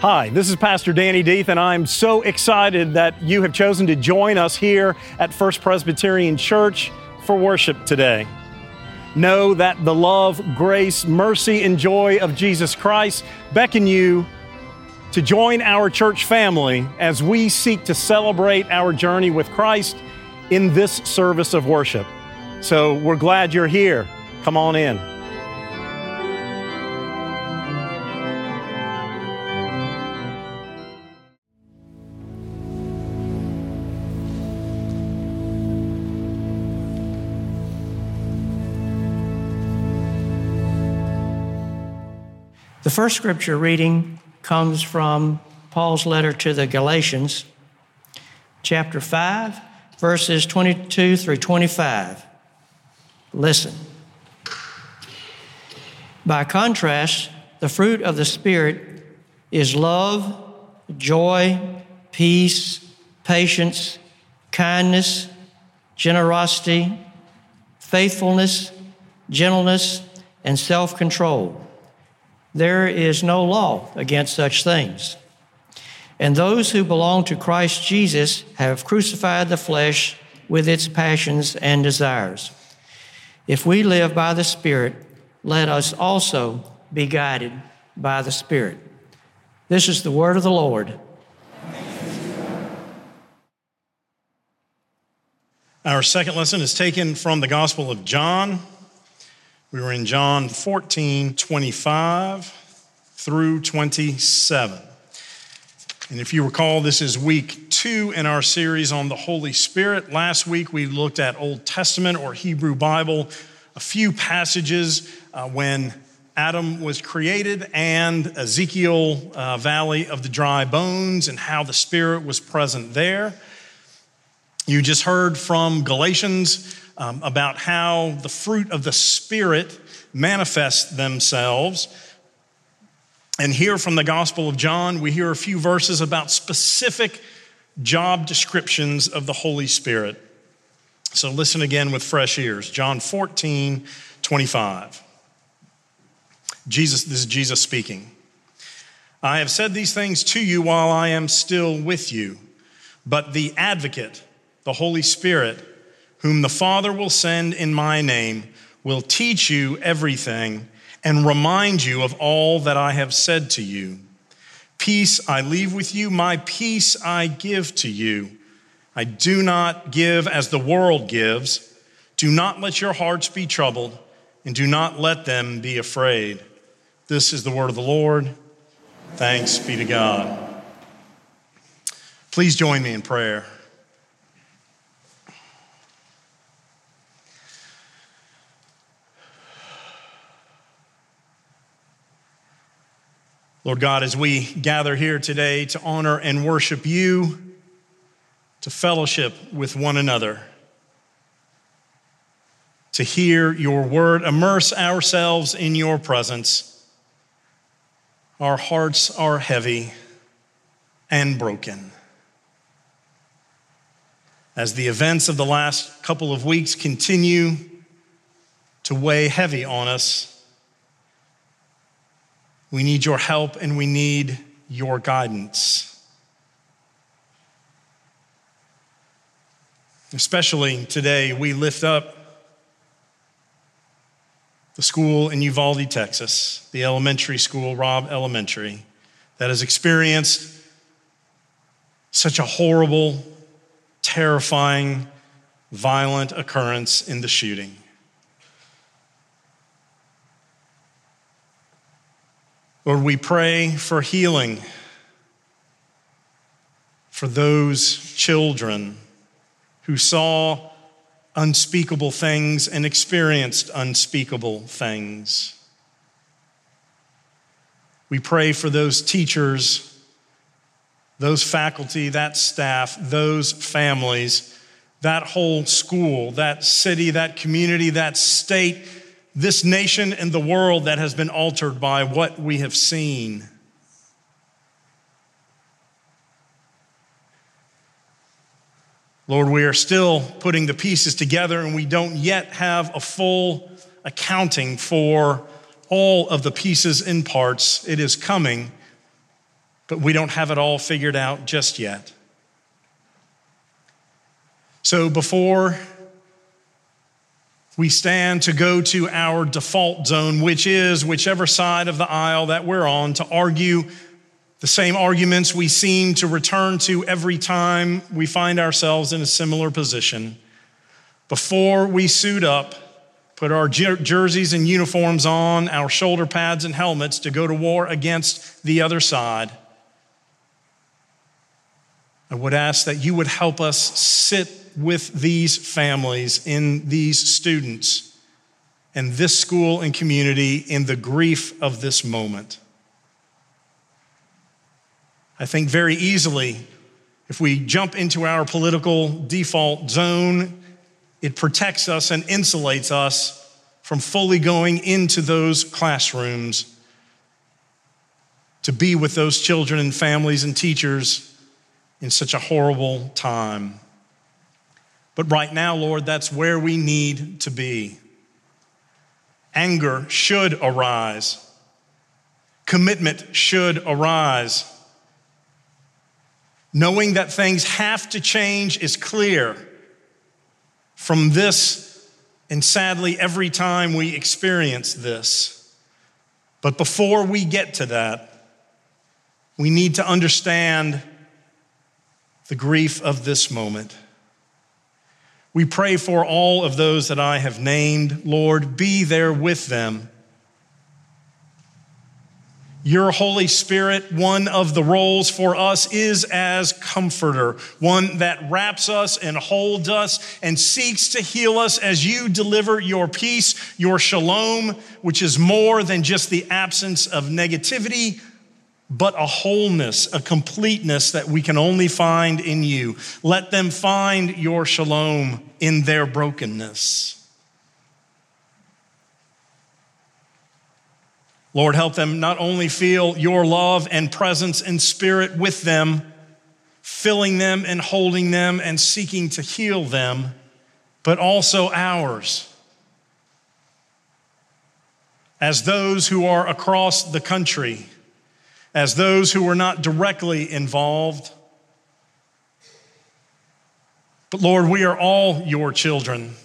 Hi, this is Pastor Danny Deeth, and I'm so excited that you have chosen to join us here at First Presbyterian Church for worship today. Know that the love, grace, mercy, and joy of Jesus Christ beckon you to join our church family as we seek to celebrate our journey with Christ in this service of worship. So we're glad you're here. Come on in. The first scripture reading comes from Paul's letter to the Galatians, chapter 5, verses 22 through 25. Listen. By contrast, the fruit of the Spirit is love, joy, peace, patience, kindness, generosity, faithfulness, gentleness, and self control. There is no law against such things. And those who belong to Christ Jesus have crucified the flesh with its passions and desires. If we live by the Spirit, let us also be guided by the Spirit. This is the word of the Lord. Our second lesson is taken from the Gospel of John. We were in John 14, 25 through 27. And if you recall, this is week two in our series on the Holy Spirit. Last week we looked at Old Testament or Hebrew Bible, a few passages uh, when Adam was created and Ezekiel uh, Valley of the Dry Bones and how the Spirit was present there. You just heard from Galatians um, about how the fruit of the Spirit manifest themselves. And here from the Gospel of John, we hear a few verses about specific job descriptions of the Holy Spirit. So listen again with fresh ears. John 14, 25. Jesus, this is Jesus speaking. I have said these things to you while I am still with you, but the advocate, the Holy Spirit, whom the Father will send in my name, will teach you everything and remind you of all that I have said to you. Peace I leave with you, my peace I give to you. I do not give as the world gives. Do not let your hearts be troubled, and do not let them be afraid. This is the word of the Lord. Thanks be to God. Please join me in prayer. Lord God, as we gather here today to honor and worship you, to fellowship with one another, to hear your word, immerse ourselves in your presence, our hearts are heavy and broken. As the events of the last couple of weeks continue to weigh heavy on us, we need your help and we need your guidance. Especially today, we lift up the school in Uvalde, Texas, the elementary school, Robb Elementary, that has experienced such a horrible, terrifying, violent occurrence in the shooting. Lord, we pray for healing for those children who saw unspeakable things and experienced unspeakable things. We pray for those teachers, those faculty, that staff, those families, that whole school, that city, that community, that state this nation and the world that has been altered by what we have seen. Lord, we are still putting the pieces together and we don't yet have a full accounting for all of the pieces and parts. It is coming. but we don't have it all figured out just yet. So before we stand to go to our default zone, which is whichever side of the aisle that we're on, to argue the same arguments we seem to return to every time we find ourselves in a similar position. Before we suit up, put our jerseys and uniforms on, our shoulder pads and helmets to go to war against the other side, I would ask that you would help us sit with these families in these students and this school and community in the grief of this moment. I think very easily, if we jump into our political default zone, it protects us and insulates us from fully going into those classrooms to be with those children and families and teachers in such a horrible time. But right now, Lord, that's where we need to be. Anger should arise, commitment should arise. Knowing that things have to change is clear from this, and sadly, every time we experience this. But before we get to that, we need to understand the grief of this moment. We pray for all of those that I have named. Lord, be there with them. Your Holy Spirit, one of the roles for us is as comforter, one that wraps us and holds us and seeks to heal us as you deliver your peace, your shalom, which is more than just the absence of negativity, but a wholeness, a completeness that we can only find in you. Let them find your shalom in their brokenness. Lord, help them not only feel your love and presence and spirit with them, filling them and holding them and seeking to heal them, but also ours. As those who are across the country, as those who were not directly involved. But Lord, we are all your children.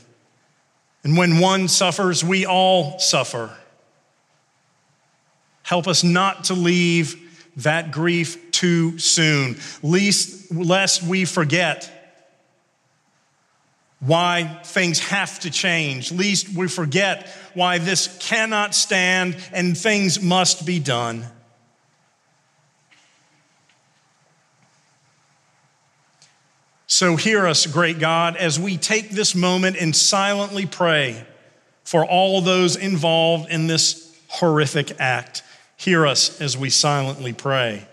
And when one suffers, we all suffer. Help us not to leave that grief too soon, least, lest we forget why things have to change, least we forget why this cannot stand and things must be done. So, hear us, great God, as we take this moment and silently pray for all those involved in this horrific act. Hear us as we silently pray.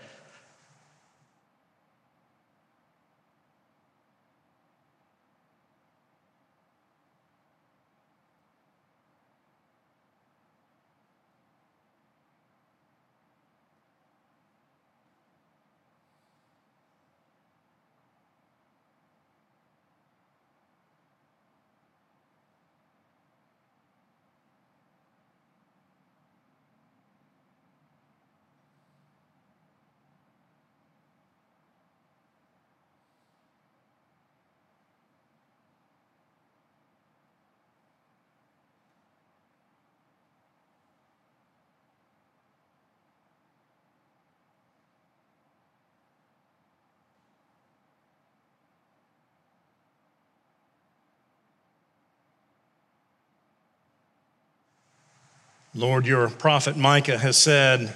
Lord, your prophet Micah has said,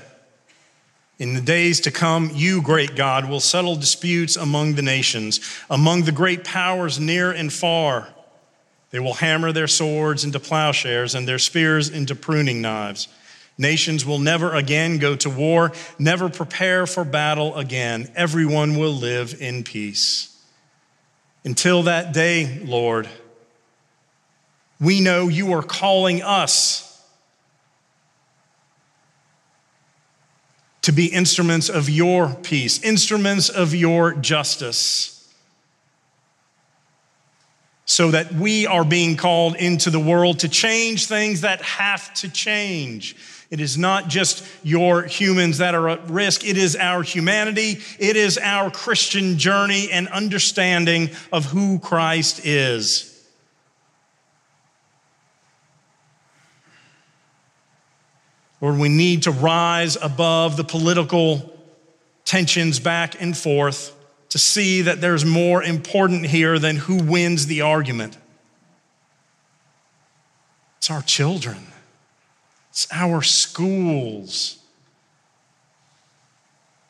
In the days to come, you, great God, will settle disputes among the nations, among the great powers near and far. They will hammer their swords into plowshares and their spears into pruning knives. Nations will never again go to war, never prepare for battle again. Everyone will live in peace. Until that day, Lord, we know you are calling us to be instruments of your peace, instruments of your justice. so that we are being called into the world to change things that have to change. It is not just your humans that are at risk. It is our humanity. It is our Christian journey and understanding of who Christ is. Lord, we need to rise above the political tensions back and forth to see that there's more important here than who wins the argument. It's our children, it's our schools.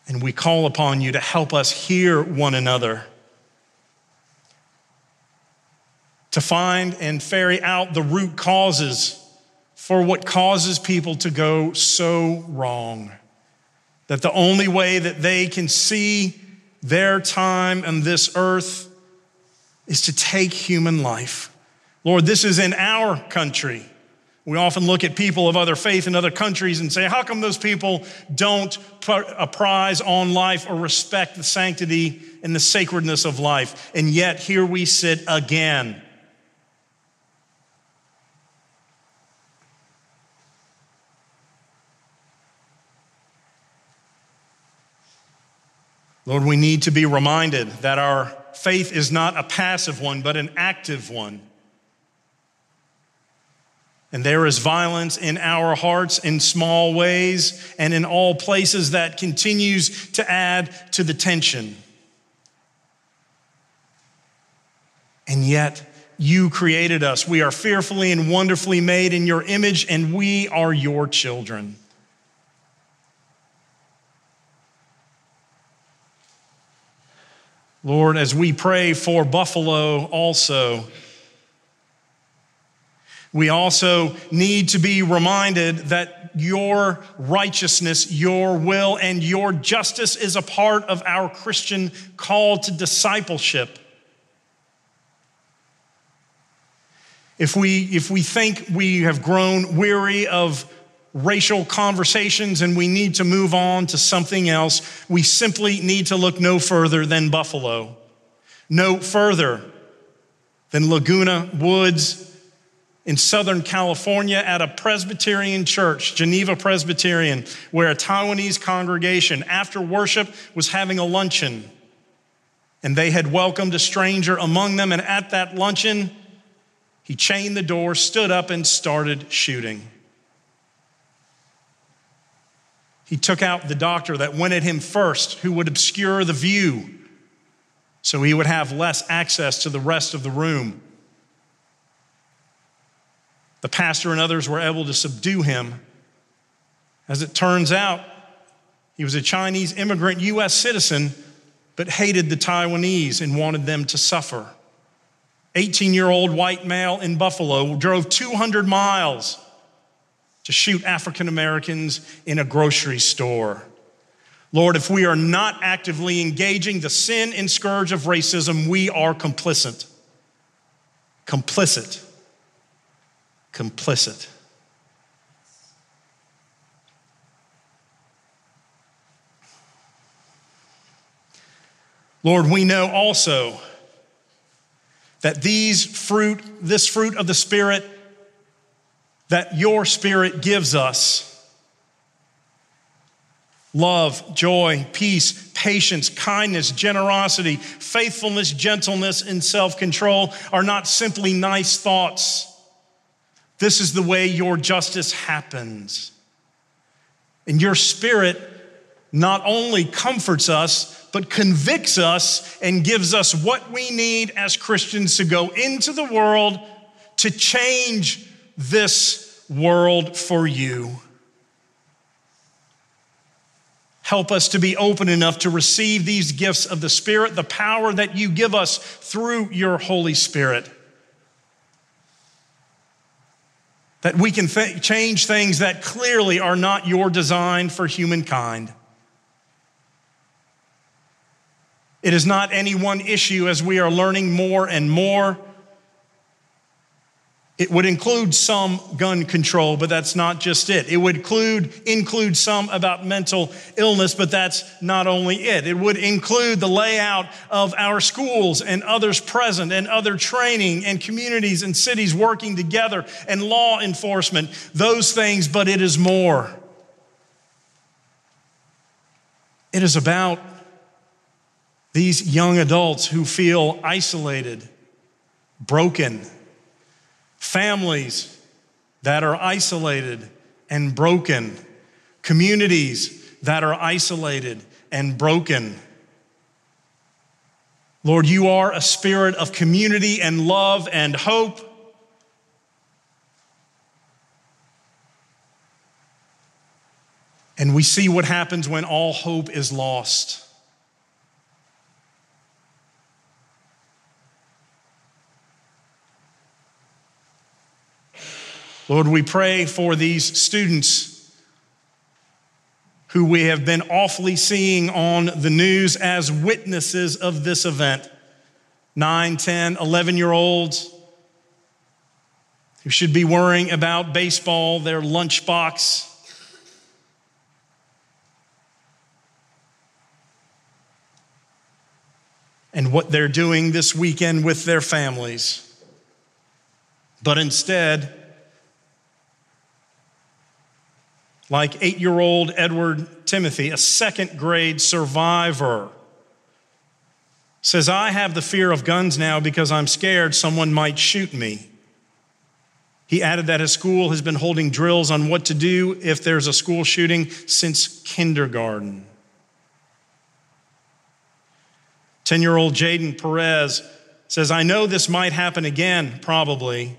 And we call upon you to help us hear one another, to find and ferry out the root causes for what causes people to go so wrong. That the only way that they can see their time on this earth is to take human life. Lord, this is in our country. We often look at people of other faith in other countries and say, how come those people don't put a prize on life or respect the sanctity and the sacredness of life? And yet here we sit again. Lord, we need to be reminded that our faith is not a passive one, but an active one. And there is violence in our hearts in small ways and in all places that continues to add to the tension. And yet, you created us. We are fearfully and wonderfully made in your image, and we are your children. Lord, as we pray for Buffalo also, we also need to be reminded that your righteousness, your will, and your justice is a part of our Christian call to discipleship. If we, if we think we have grown weary of racial conversations and we need to move on to something else, we simply need to look no further than Buffalo, no further than Laguna Woods in Southern California at a Presbyterian church, Geneva Presbyterian, where a Taiwanese congregation, after worship, was having a luncheon. And they had welcomed a stranger among them. And at that luncheon, he chained the door, stood up, and started shooting. He took out the doctor that went at him first, who would obscure the view so he would have less access to the rest of the room. The pastor and others were able to subdue him. As it turns out, he was a Chinese immigrant U.S. citizen, but hated the Taiwanese and wanted them to suffer. 18 year old white male in Buffalo drove 200 miles to shoot African Americans in a grocery store. Lord, if we are not actively engaging the sin and scourge of racism, we are complicit. Complicit. Complicit. Lord, we know also that these fruit, this fruit of the Spirit that your Spirit gives us love, joy, peace, patience, kindness, generosity, faithfulness, gentleness, and self control are not simply nice thoughts. This is the way your justice happens. And your Spirit not only comforts us, but convicts us and gives us what we need as Christians to go into the world to change this world for you. Help us to be open enough to receive these gifts of the Spirit, the power that you give us through your Holy Spirit. That we can th- change things that clearly are not your design for humankind. It is not any one issue as we are learning more and more It would include some gun control, but that's not just it. It would include, include some about mental illness, but that's not only it. It would include the layout of our schools and others present and other training and communities and cities working together and law enforcement, those things, but it is more. It is about these young adults who feel isolated, broken, families that are isolated and broken, communities that are isolated and broken. Lord, you are a spirit of community and love and hope. And we see what happens when all hope is lost. Lord, we pray for these students who we have been awfully seeing on the news as witnesses of this event 9, 10, 11 year olds who should be worrying about baseball, their lunchbox. And what they're doing this weekend with their families. But instead, like eight year old Edward Timothy, a second grade survivor, says, I have the fear of guns now because I'm scared someone might shoot me. He added that his school has been holding drills on what to do if there's a school shooting since kindergarten. 10 year old Jaden Perez says, I know this might happen again, probably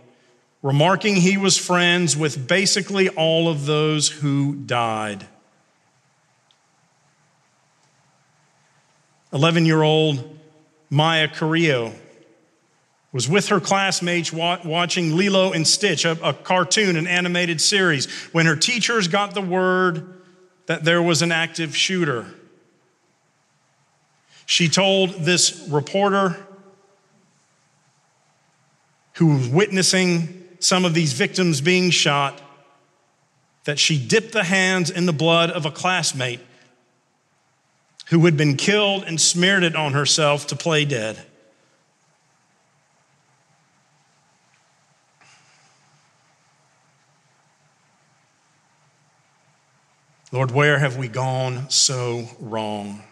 remarking he was friends with basically all of those who died. 11 year old Miah Cerrillo was with her classmates watching Lilo and Stitch, a, a cartoon, an animated series, when her teachers got the word that there was an active shooter. She told this reporter who was witnessing some of these victims being shot that she dipped the hands in the blood of a classmate who had been killed and smeared it on herself to play dead. Lord, where have we gone so wrong?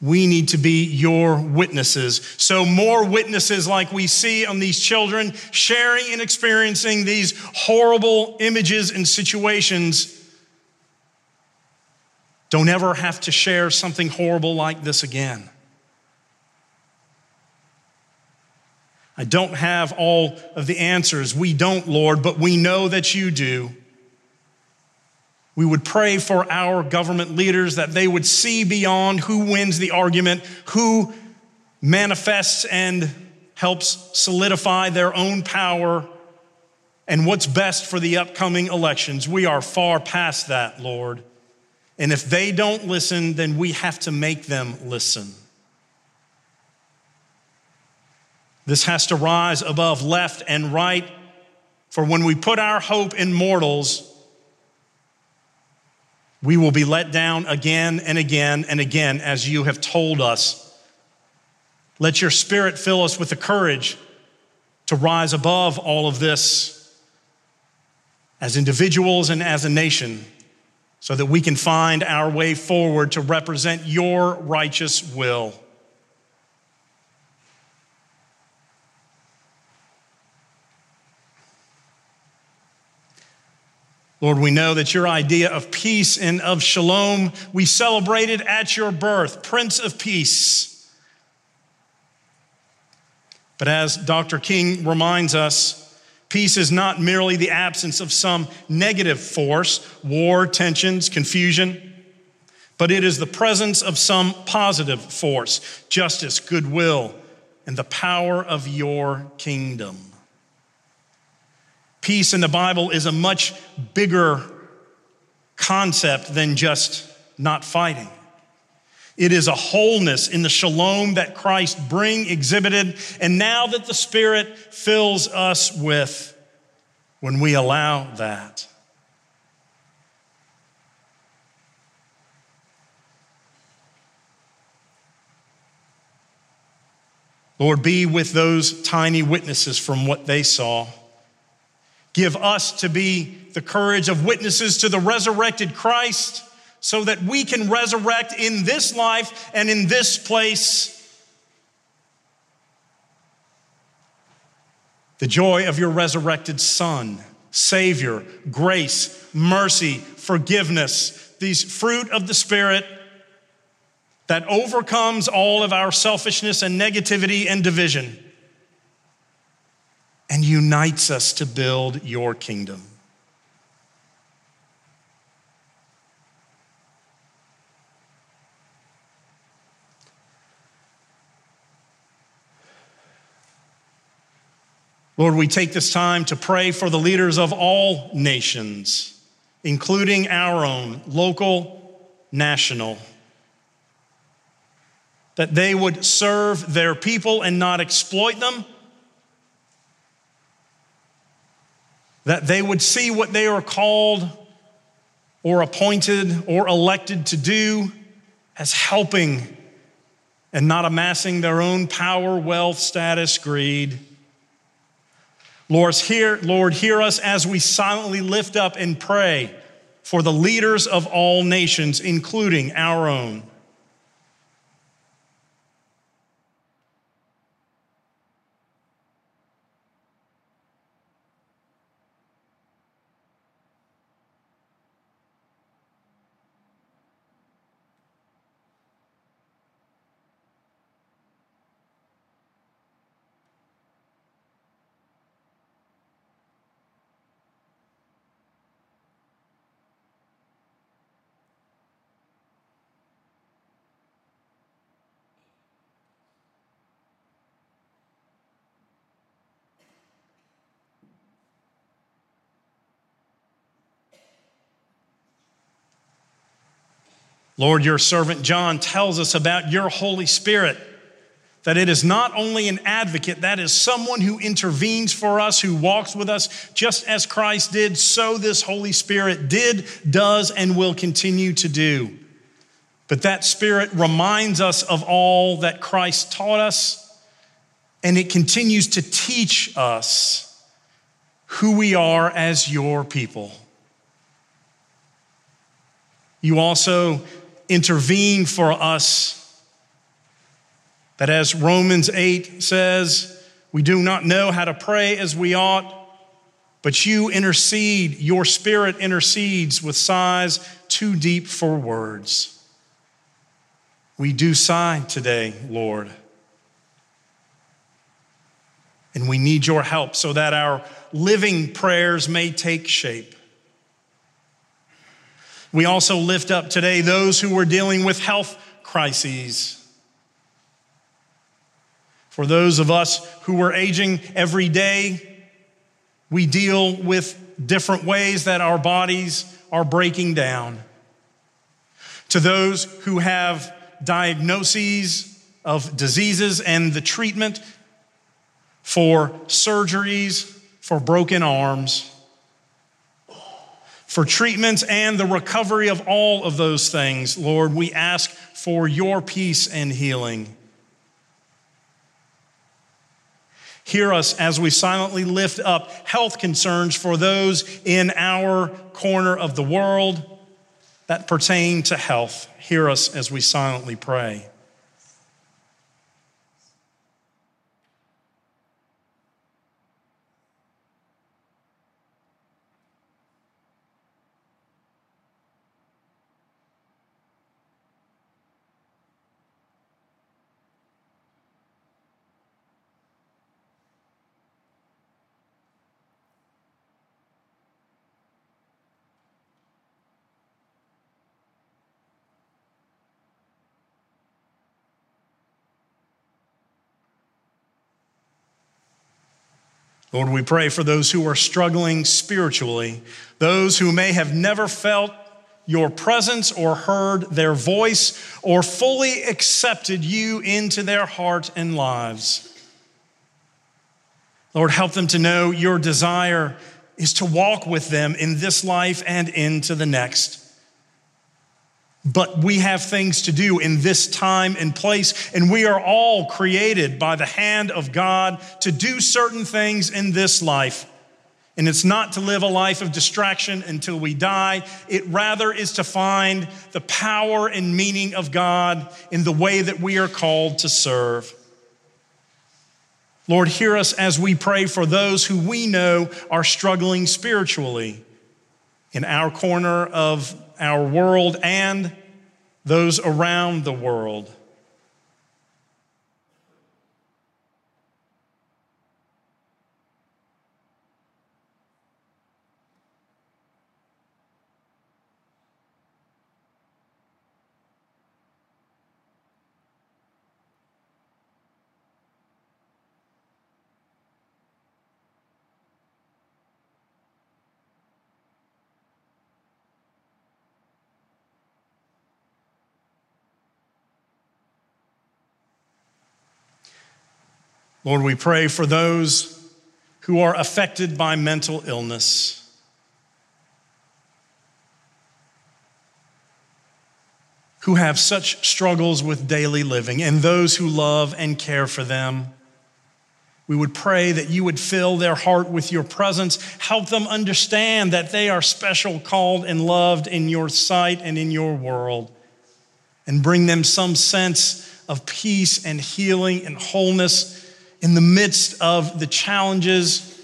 We need to be your witnesses. So, more witnesses like we see on these children sharing and experiencing these horrible images and situations don't ever have to share something horrible like this again. I don't have all of the answers. We don't, Lord, but we know that you do. We would pray for our government leaders that they would see beyond who wins the argument, who manifests and helps solidify their own power, and what's best for the upcoming elections. We are far past that, Lord. And if they don't listen, then we have to make them listen. This has to rise above left and right, for when we put our hope in mortals, we will be let down again and again and again as you have told us. Let your spirit fill us with the courage to rise above all of this as individuals and as a nation so that we can find our way forward to represent your righteous will. Lord, we know that your idea of peace and of shalom we celebrated at your birth, Prince of Peace. But as Dr. King reminds us, peace is not merely the absence of some negative force, war, tensions, confusion, but it is the presence of some positive force, justice, goodwill, and the power of your kingdom. Peace in the Bible is a much bigger concept than just not fighting. It is a wholeness in the shalom that Christ bring exhibited and now that the Spirit fills us with when we allow that. Lord, be with those tiny witnesses from what they saw. Give us to be the courage of witnesses to the resurrected Christ so that we can resurrect in this life and in this place. The joy of your resurrected Son, Savior, grace, mercy, forgiveness, these fruit of the Spirit that overcomes all of our selfishness and negativity and division and unites us to build your kingdom. Lord, we take this time to pray for the leaders of all nations, including our own, local, national, that they would serve their people and not exploit them, that they would see what they are called or appointed or elected to do as helping and not amassing their own power, wealth, status, greed Lord, hear, Lord, hear us as we silently lift up and pray for the leaders of all nations, including our own. Lord, your servant John tells us about your Holy Spirit, that it is not only an advocate, that is someone who intervenes for us, who walks with us, just as Christ did, so this Holy Spirit did, does, and will continue to do. But that Spirit reminds us of all that Christ taught us, and it continues to teach us who we are as your people. You also intervene for us. That as Romans 8 says, we do not know how to pray as we ought, but you intercede, your spirit intercedes with sighs too deep for words. We do sigh today, Lord. And we need your help so that our living prayers may take shape. We also lift up today those who are dealing with health crises. For those of us who are aging every day, we deal with different ways that our bodies are breaking down. To those who have diagnoses of diseases and the treatment for surgeries for broken arms for treatments and the recovery of all of those things, Lord, we ask for your peace and healing. Hear us as we silently lift up health concerns for those in our corner of the world that pertain to health. Hear us as we silently pray. Lord, we pray for those who are struggling spiritually, those who may have never felt your presence or heard their voice or fully accepted you into their heart and lives. Lord, help them to know your desire is to walk with them in this life and into the next. But we have things to do in this time and place, and we are all created by the hand of God to do certain things in this life. And it's not to live a life of distraction until we die. It rather is to find the power and meaning of God in the way that we are called to serve. Lord, hear us as we pray for those who we know are struggling spiritually in our corner of our world and those around the world. Lord, we pray for those who are affected by mental illness. Who have such struggles with daily living, and those who love and care for them. We would pray that you would fill their heart with your presence, help them understand that they are special, called, and loved in your sight and in your world, and bring them some sense of peace and healing and wholeness in the midst of the challenges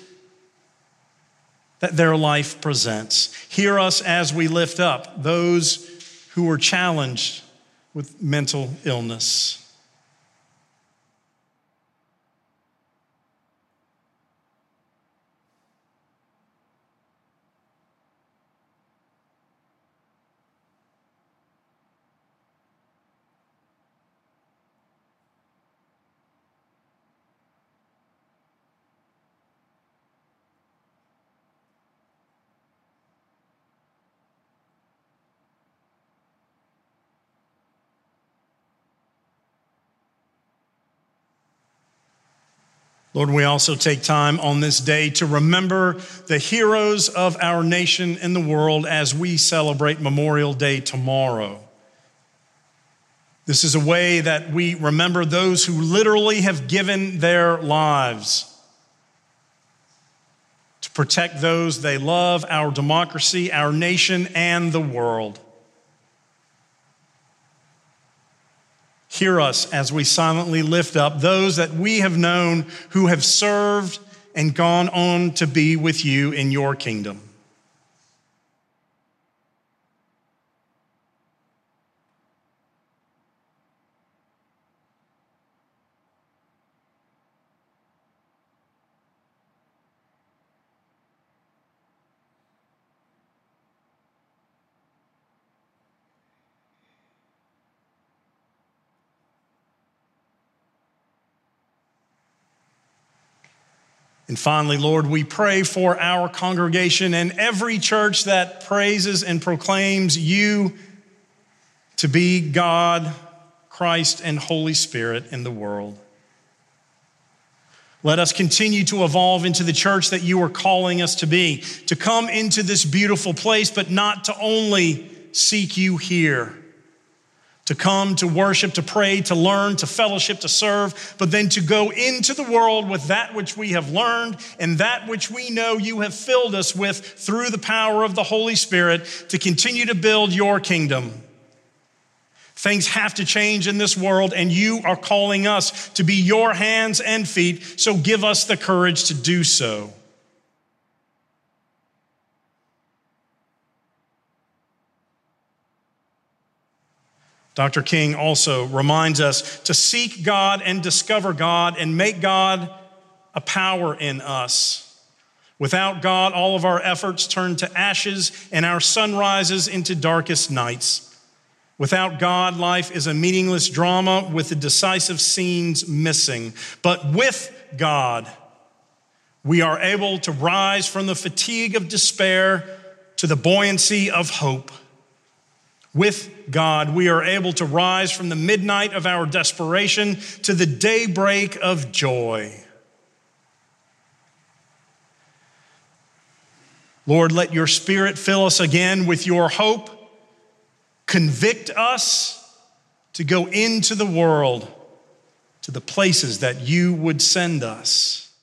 that their life presents. Hear us as we lift up those who are challenged with mental illness. Lord, we also take time on this day to remember the heroes of our nation and the world as we celebrate Memorial Day tomorrow. This is a way that we remember those who literally have given their lives to protect those they love, our democracy, our nation, and the world. Hear us as we silently lift up those that we have known who have served and gone on to be with you in your kingdom. And finally, Lord, we pray for our congregation and every church that praises and proclaims you to be God, Christ, and Holy Spirit in the world. Let us continue to evolve into the church that you are calling us to be, to come into this beautiful place, but not to only seek you here to come, to worship, to pray, to learn, to fellowship, to serve, but then to go into the world with that which we have learned and that which we know you have filled us with through the power of the Holy Spirit to continue to build your kingdom. Things have to change in this world, and you are calling us to be your hands and feet, so give us the courage to do so. Dr. King also reminds us to seek God and discover God and make God a power in us. Without God, all of our efforts turn to ashes and our sunrises into darkest nights. Without God, life is a meaningless drama with the decisive scenes missing. But with God, we are able to rise from the fatigue of despair to the buoyancy of hope. With God, we are able to rise from the midnight of our desperation to the daybreak of joy. Lord, let your spirit fill us again with your hope. Convict us to go into the world, to the places that you would send us.